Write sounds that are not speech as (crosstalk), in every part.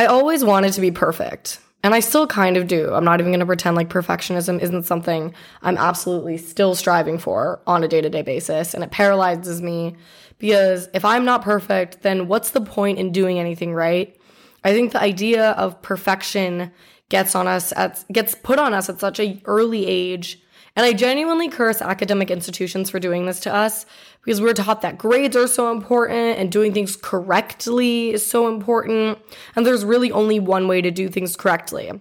I always wanted to be perfect. And I still kind of do. I'm not even going to pretend like perfectionism isn't something I'm absolutely still striving for on a day to day basis. And it paralyzes me because if I'm not perfect, then what's the point in doing anything right? I think the idea of perfection gets on us at gets put on us at such a early age. And I genuinely curse academic institutions for doing this to us because we're taught that grades are so important and doing things correctly is so important. And there's really only one way to do things correctly.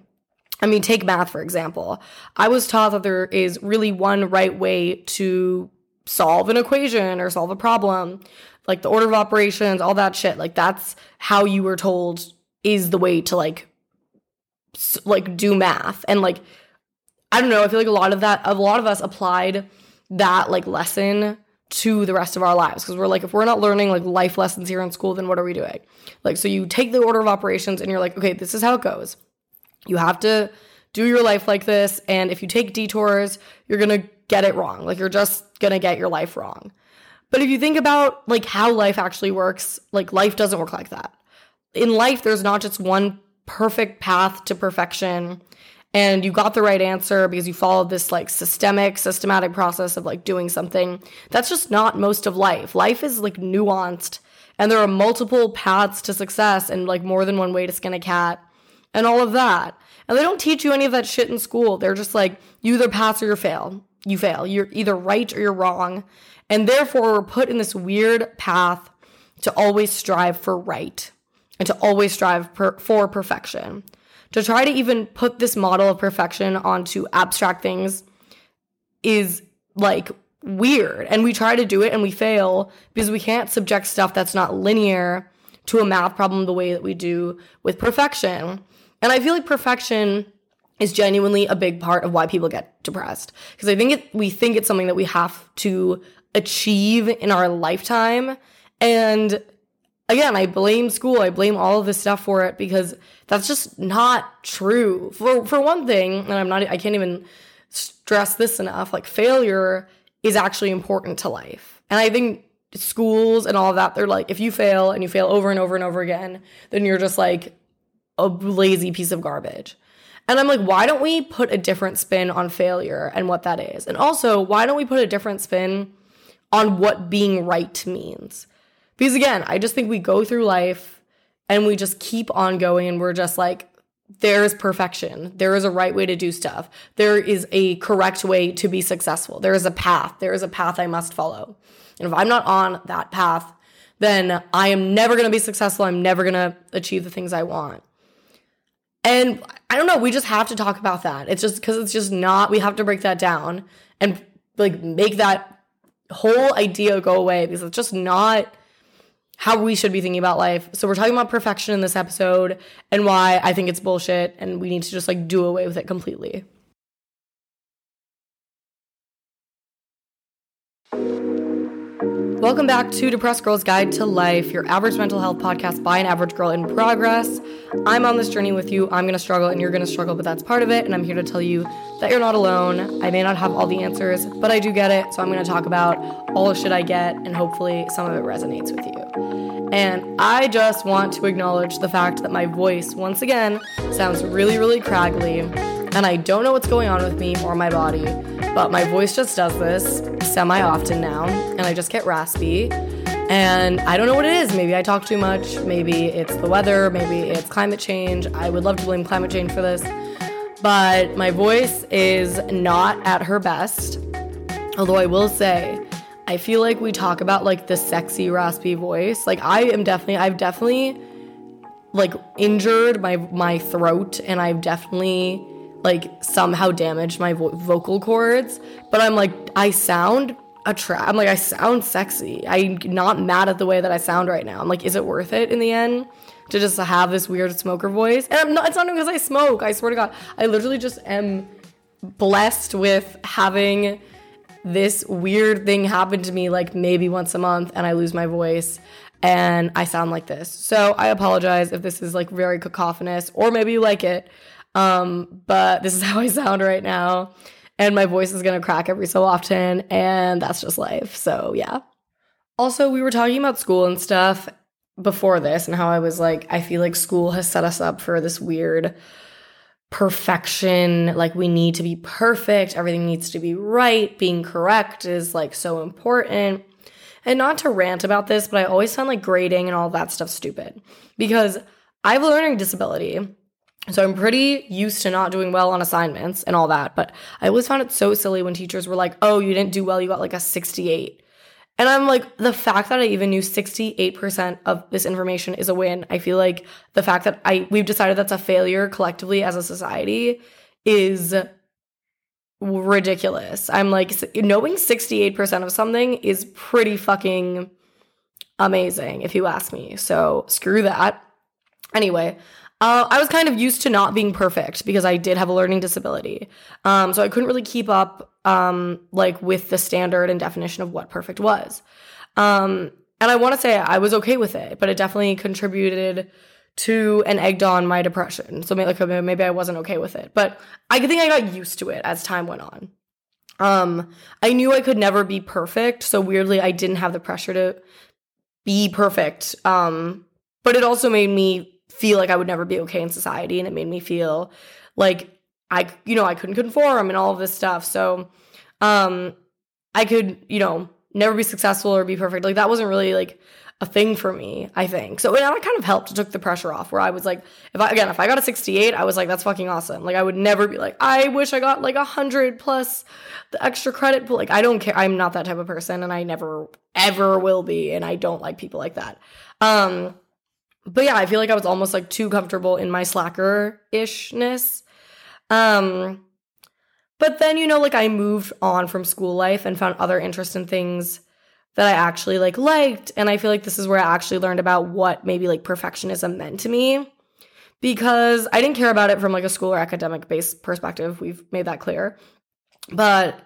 I mean, take math, for example. I was taught that there is really one right way to solve an equation or solve a problem, like the order of operations, all that shit. Like, that's how you were told is the way to, like, like do math. And, like, I don't know, I feel like a lot of that, a lot of us applied that, like, lesson to the rest of our lives because we're like if we're not learning like life lessons here in school then what are we doing? Like so you take the order of operations and you're like okay this is how it goes. You have to do your life like this and if you take detours you're to get it wrong. Like you're just to get your life wrong. But if you think about like how life actually works like life doesn't work like that. In life there's not just one perfect path to perfection and you got the right answer because you followed this like systemic systematic process of like doing something. That's just not most of life. Life is like nuanced and there are multiple paths to success and like more than one way to skin a cat and all of that. And they don't teach you any of that shit in school. They're just like you either pass or you fail. You fail. You're either right or you're wrong. And therefore we're put in this weird path to always strive for right and to always strive per- for perfection to try to even put this model of perfection onto abstract things is like weird. And we try to do it and we fail because we can't subject stuff that's not linear to a math problem the way that we do with perfection. And I feel like perfection is genuinely a big part of why people get depressed because I think it, we think it's something that we have to achieve in our lifetime and again, I blame school, I blame all of this stuff for it because that's just not true. For for one thing, and I'm not I can't even stress this enough, like failure is actually important to life. And I think schools and all that, they're like, if you fail and you fail over and over and over again, then you're just like a lazy piece of garbage. And I'm like, why don't we put a different spin on failure and what that is? And also, why don't we put a different spin on what being right means? Because again, I just think we go through life and we just keep on going and we're just like, there is perfection. There is a right way to do stuff. There is a correct way to be successful. There is a path. There is a path I must follow. And if I'm not on that path, then I am never going to be successful. I'm never going to achieve the things I want. And I don't know, we just have to talk about that. It's just because it's just not, we have to break that down and like make that whole idea go away because it's just not how we should be thinking about life. So we're talking about perfection in this episode and why I think it's bullshit and we need to just like do away with it completely. Welcome back to Depressed Girl's Guide to Life, your average mental health podcast by an average girl in progress. I'm on this journey with you. I'm going to struggle and you're going to struggle, but that's part of it. And I'm here to tell you that you're not alone. I may not have all the answers, but I do get it. So I'm going to talk about all the shit I get and hopefully some of it resonates with you. And I just want to acknowledge the fact that my voice, once again, sounds really, really craggly. And I don't know what's going on with me or my body, but my voice just does this semi often now, and I just get raspy. And I don't know what it is. Maybe I talk too much. Maybe it's the weather. Maybe it's climate change. I would love to blame climate change for this. But my voice is not at her best. Although I will say, I feel like we talk about like the sexy, raspy voice. Like I am definitely, I've definitely like injured my my throat, and I've definitely like somehow damaged my vo- vocal cords, but I'm like I sound attract. I'm like I sound sexy. I'm not mad at the way that I sound right now. I'm like, is it worth it in the end to just have this weird smoker voice? And I'm not. It's not because I smoke. I swear to God, I literally just am blessed with having this weird thing happen to me like maybe once a month and I lose my voice and I sound like this. So I apologize if this is like very cacophonous or maybe you like it. Um, but this is (laughs) how I sound right now. And my voice is gonna crack every so often, and that's just life. So, yeah. Also, we were talking about school and stuff, before this and how I was like, I feel like school has set us up for this weird perfection. Like, we need to be perfect, everything needs to be right. Being correct is like so important. And not to rant about this, but I always found like grading and all that stuff stupid because I have a learning disability. So I'm pretty used to not doing well on assignments and all that. But I always found it so silly when teachers were like, oh, you didn't do well, you got like a 68. And I'm like, the fact that I even knew 68% of this information is a win. I feel like the fact that I we've decided that's a failure collectively as a society is ridiculous. I'm like knowing 68% of something is pretty fucking amazing if you ask me. So screw that. Anyway, uh, I was kind of used to not being perfect because I did have a learning disability. Um, so I couldn't really keep up um, like with the standard and definition of what perfect was. Um, and I want to say I was okay with it, but it definitely contributed to and egged on my depression. So maybe, like, maybe I wasn't okay with it, but I think I got used to it as time went on. Um, I knew I could never be perfect, so weirdly I didn't have the pressure to be perfect. Um, but it also made me feel like I would never be okay in society. And it made me feel like I, you know, I couldn't conform and all of this stuff. So, um, I could, you know, never be successful or be perfect. Like that wasn't really like a thing for me, I think. So it kind of helped. Took the pressure off where I was like, if I, again, if I got a 68, I was like, that's fucking awesome. Like I would never be like, I wish I got like a hundred plus the extra credit. But like, I don't care. I'm not that type of person and I never ever will be. And I don't like people like that. Um, but yeah, I feel like I was almost like too comfortable in my slacker ishness. Um, but then, you know, like I moved on from school life and found other interest in things that I actually like liked. And I feel like this is where I actually learned about what maybe like perfectionism meant to me because I didn't care about it from like a school or academic based perspective. We've made that clear. But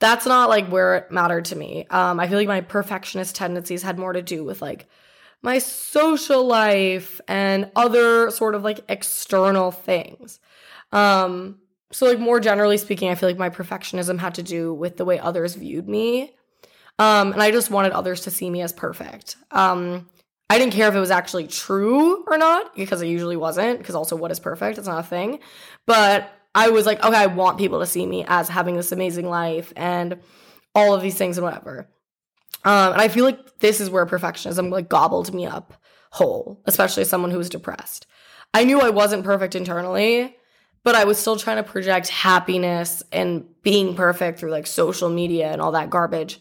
that's not like where it mattered to me. Um, I feel like my perfectionist tendencies had more to do with like my social life and other sort of like external things. Um, so like more generally speaking, I feel like my perfectionism had to do with the way others viewed me. Um, and I just wanted others to see me as perfect. Um, I didn't care if it was actually true or not because it usually wasn't. Because also, what is perfect? It's not a thing. But I was like, okay, I want people to see me as having this amazing life and all of these things and whatever. Um, and I feel like this is where perfectionism like gobbled me up whole, especially someone who was depressed. I knew I wasn't perfect internally, but I was still trying to project happiness and being perfect through like social media and all that garbage.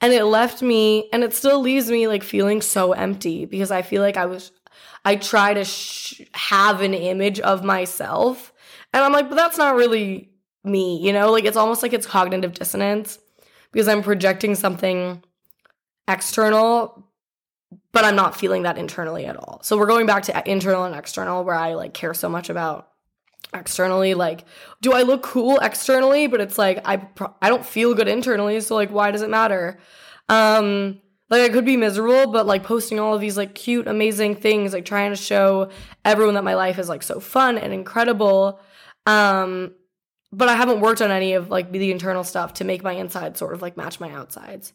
And it left me, and it still leaves me like feeling so empty because I feel like I was, I try to sh- have an image of myself. And I'm like, but that's not really me, you know? Like it's almost like it's cognitive dissonance because I'm projecting something external, but I'm not feeling that internally at all. So we're going back to internal and external where I like care so much about externally like do I look cool externally but it's like I I don't feel good internally so like why does it matter? Um like I could be miserable but like posting all of these like cute amazing things like trying to show everyone that my life is like so fun and incredible um but I haven't worked on any of like the internal stuff to make my inside sort of like match my outsides.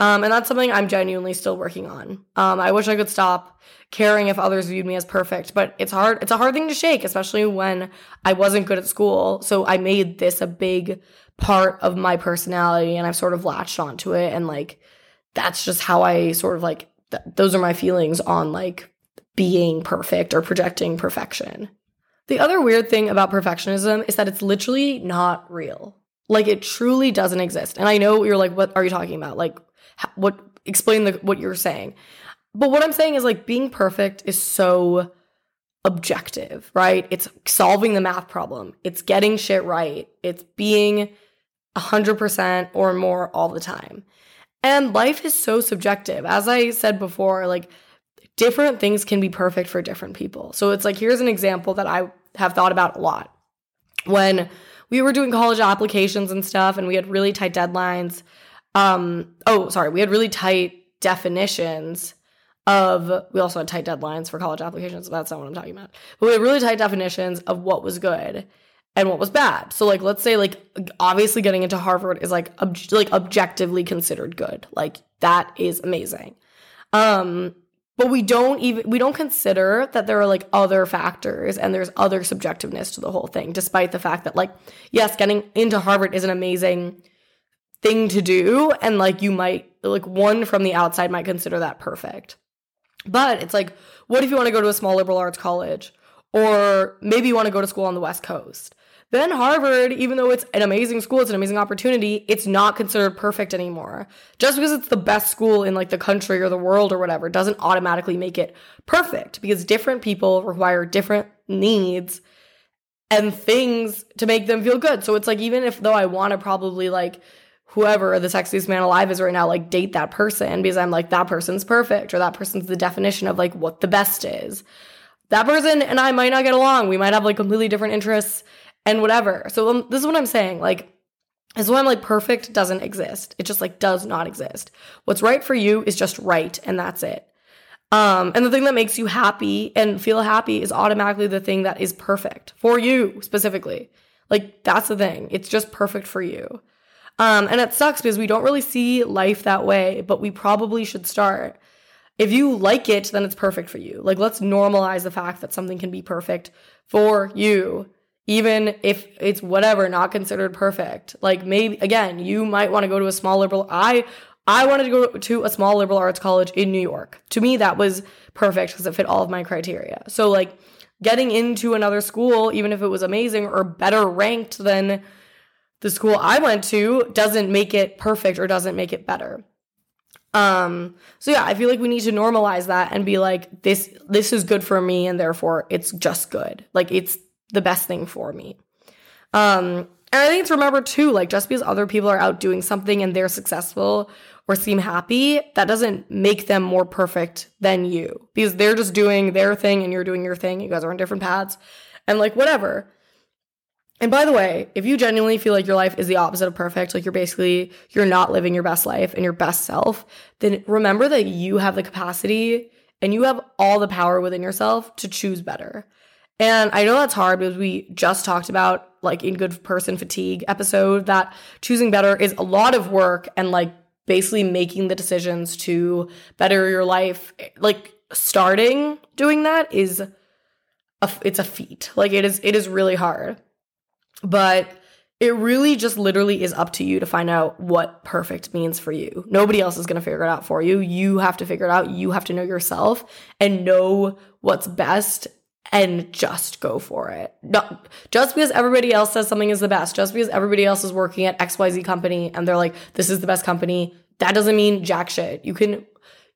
Um, and that's something I'm genuinely still working on. Um, I wish I could stop caring if others viewed me as perfect, but it's hard. It's a hard thing to shake, especially when I wasn't good at school. So I made this a big part of my personality and I've sort of latched onto it. And like, that's just how I sort of like, th- those are my feelings on like being perfect or projecting perfection. The other weird thing about perfectionism is that it's literally not real. Like it truly doesn't exist. And I know you're like, what are you talking about? Like, what explain the what you're saying. But what I'm saying is like being perfect is so objective, right? It's solving the math problem. It's getting shit right. It's being 100% or more all the time. And life is so subjective. As I said before, like different things can be perfect for different people. So it's like here's an example that I have thought about a lot. When we were doing college applications and stuff and we had really tight deadlines, um, oh, sorry, we had really tight definitions of we also had tight deadlines for college applications. That's not what I'm talking about. But we had really tight definitions of what was good and what was bad. So like let's say like obviously getting into Harvard is like ob- like objectively considered good. Like that is amazing. Um but we don't even we don't consider that there are like other factors and there's other subjectiveness to the whole thing despite the fact that like yes getting into harvard is an amazing thing to do and like you might like one from the outside might consider that perfect but it's like what if you want to go to a small liberal arts college or maybe you want to go to school on the west coast then Harvard, even though it's an amazing school, it's an amazing opportunity, it's not considered perfect anymore. Just because it's the best school in like the country or the world or whatever doesn't automatically make it perfect because different people require different needs and things to make them feel good. So it's like even if though I want to probably like whoever the sexiest man alive is right now like date that person because I'm like that person's perfect or that person's the definition of like what the best is. That person and I might not get along. We might have like completely different interests and whatever. So um, this is what I'm saying. Like, this is why I'm like, perfect doesn't exist. It just like does not exist. What's right for you is just right, and that's it. Um, and the thing that makes you happy and feel happy is automatically the thing that is perfect for you specifically. Like, that's the thing. It's just perfect for you. Um, and it sucks because we don't really see life that way, but we probably should start. If you like it, then it's perfect for you. Like, let's normalize the fact that something can be perfect for you even if it's whatever not considered perfect like maybe again you might want to go to a small liberal i i wanted to go to a small liberal arts college in new york to me that was perfect because it fit all of my criteria so like getting into another school even if it was amazing or better ranked than the school i went to doesn't make it perfect or doesn't make it better um so yeah i feel like we need to normalize that and be like this this is good for me and therefore it's just good like it's the best thing for me. Um, and I think it's remember too, like just because other people are out doing something and they're successful or seem happy, that doesn't make them more perfect than you because they're just doing their thing and you're doing your thing. You guys are on different paths and like whatever. And by the way, if you genuinely feel like your life is the opposite of perfect, like you're basically you're not living your best life and your best self, then remember that you have the capacity and you have all the power within yourself to choose better. And I know that's hard because we just talked about, like, in Good Person Fatigue episode, that choosing better is a lot of work and, like, basically making the decisions to better your life. Like, starting doing that is a, it's a feat. Like, it is, it is really hard. But it really just literally is up to you to find out what perfect means for you. Nobody else is going to figure it out for you. You have to figure it out. You have to know yourself and know what's best and just go for it. Not, just because everybody else says something is the best, just because everybody else is working at XYZ company and they're like, this is the best company, that doesn't mean jack shit. You can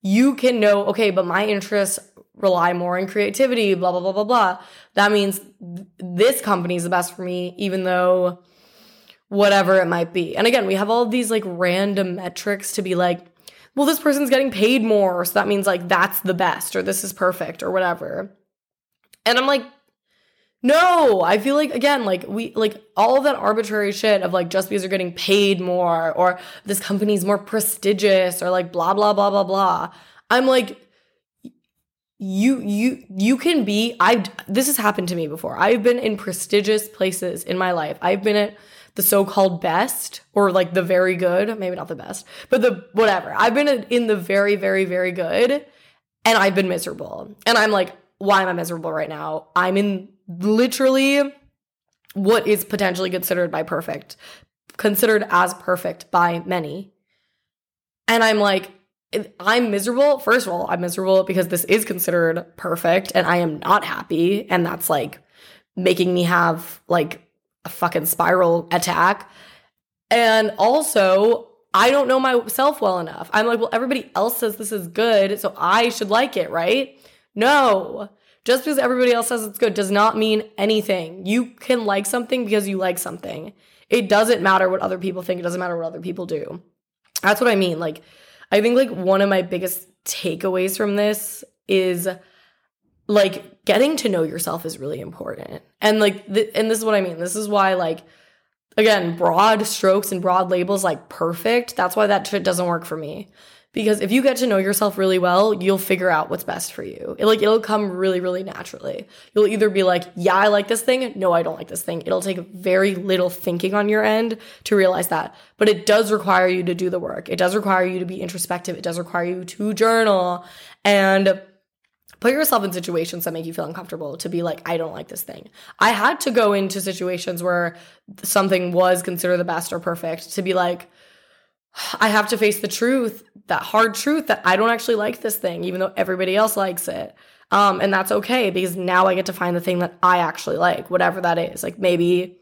you can know, okay, but my interests rely more on creativity, blah, blah, blah, blah, blah. That means th- this company is the best for me, even though whatever it might be. And again, we have all these like random metrics to be like, well, this person's getting paid more. So that means like that's the best or this is perfect or whatever. And I'm like, no, I feel like again, like we like all of that arbitrary shit of like just because you're getting paid more or this company's more prestigious or like blah blah blah blah blah. I'm like you you you can be I this has happened to me before. I've been in prestigious places in my life. I've been at the so-called best or like the very good, maybe not the best, but the whatever. I've been in the very very very good and I've been miserable. And I'm like why am I miserable right now? I'm in literally what is potentially considered by perfect, considered as perfect by many. And I'm like, I'm miserable. First of all, I'm miserable because this is considered perfect and I am not happy. And that's like making me have like a fucking spiral attack. And also, I don't know myself well enough. I'm like, well, everybody else says this is good, so I should like it, right? No. Just because everybody else says it's good does not mean anything. You can like something because you like something. It doesn't matter what other people think. It doesn't matter what other people do. That's what I mean. Like, I think like one of my biggest takeaways from this is like getting to know yourself is really important. And like, th- and this is what I mean. This is why like again, broad strokes and broad labels like perfect. That's why that shit doesn't work for me because if you get to know yourself really well, you'll figure out what's best for you. It, like it'll come really really naturally. You'll either be like, "Yeah, I like this thing." "No, I don't like this thing." It'll take very little thinking on your end to realize that. But it does require you to do the work. It does require you to be introspective. It does require you to journal and put yourself in situations that make you feel uncomfortable to be like, I don't like this thing. I had to go into situations where something was considered the best or perfect to be like, I have to face the truth, that hard truth that I don't actually like this thing, even though everybody else likes it. Um, and that's okay because now I get to find the thing that I actually like, whatever that is. Like maybe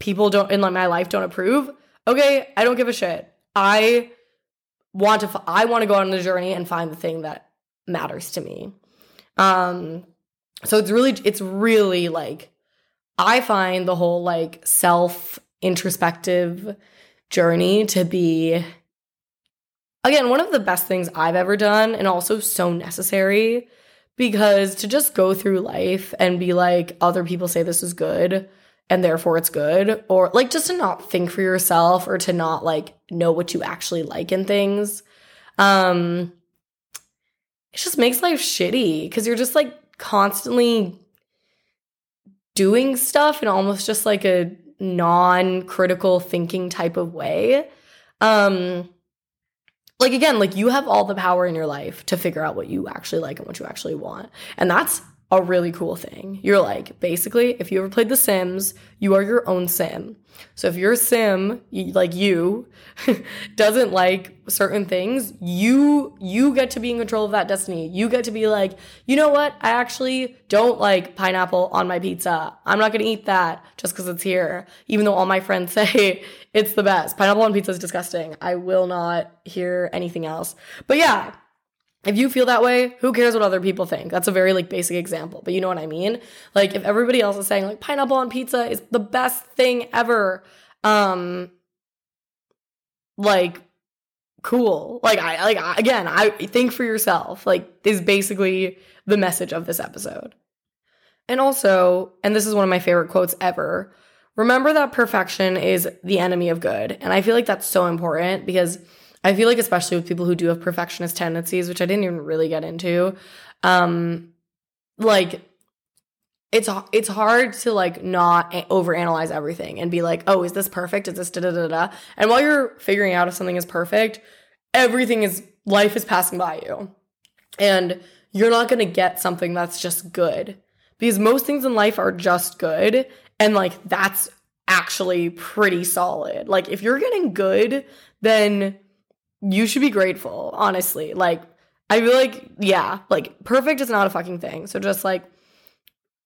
people don't in my life don't approve. Okay, I don't give a shit. I want to I want to go on the journey and find the thing that matters to me. Um so it's really it's really like I find the whole like self introspective journey to be again one of the best things I've ever done and also so necessary because to just go through life and be like other people say this is good and therefore it's good or like just to not think for yourself or to not like know what you actually like in things um it just makes life shitty because you're just like constantly doing stuff in almost just like a non-critical thinking type of way. Um like again like you have all the power in your life to figure out what you actually like and what you actually want. And that's a really cool thing. You're like, basically, if you ever played The Sims, you are your own sim. So if your sim, like you, (laughs) doesn't like certain things, you you get to be in control of that destiny. You get to be like, you know what? I actually don't like pineapple on my pizza. I'm not gonna eat that just because it's here, even though all my friends (laughs) say it's the best. Pineapple on pizza is disgusting. I will not hear anything else. But yeah, if you feel that way, who cares what other people think? That's a very like basic example, but you know what I mean? Like if everybody else is saying like pineapple on pizza is the best thing ever, um like cool. Like I like I, again, I think for yourself. Like is basically the message of this episode. And also, and this is one of my favorite quotes ever, remember that perfection is the enemy of good. And I feel like that's so important because I feel like especially with people who do have perfectionist tendencies, which I didn't even really get into, um, like it's it's hard to like not overanalyze everything and be like, oh, is this perfect? Is this da da da da? And while you're figuring out if something is perfect, everything is life is passing by you, and you're not gonna get something that's just good because most things in life are just good, and like that's actually pretty solid. Like if you're getting good, then you should be grateful, honestly. Like, I feel like, yeah, like perfect is not a fucking thing. So just like,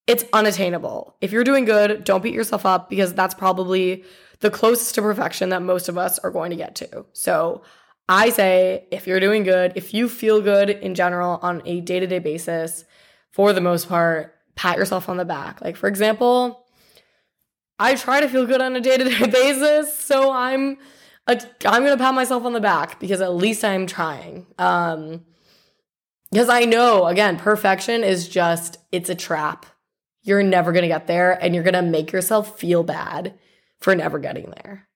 it's unattainable. If you're doing good, don't beat yourself up because that's probably the closest to perfection that most of us are going to get to. So I say, if you're doing good, if you feel good in general on a day to day basis, for the most part, pat yourself on the back. Like, for example, I try to feel good on a day to day basis. So I'm I'm gonna pat myself on the back because at least I'm trying. Um, because I know again, perfection is just it's a trap. You're never gonna get there, and you're gonna make yourself feel bad for never getting there.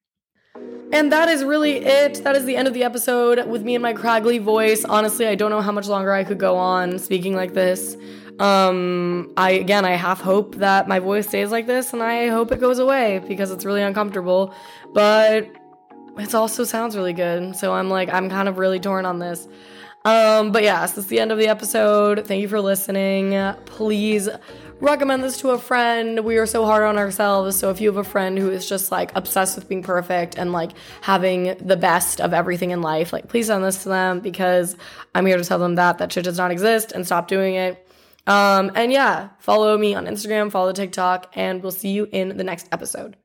And that is really it. That is the end of the episode with me and my craggly voice. Honestly, I don't know how much longer I could go on speaking like this. Um, I again, I half hope that my voice stays like this, and I hope it goes away because it's really uncomfortable. But it also sounds really good. So I'm like, I'm kind of really torn on this. Um, but yeah, so this is the end of the episode. Thank you for listening. Please recommend this to a friend. We are so hard on ourselves. So if you have a friend who is just like obsessed with being perfect and like having the best of everything in life, like please send this to them because I'm here to tell them that that shit does not exist and stop doing it. Um, and yeah, follow me on Instagram, follow TikTok, and we'll see you in the next episode.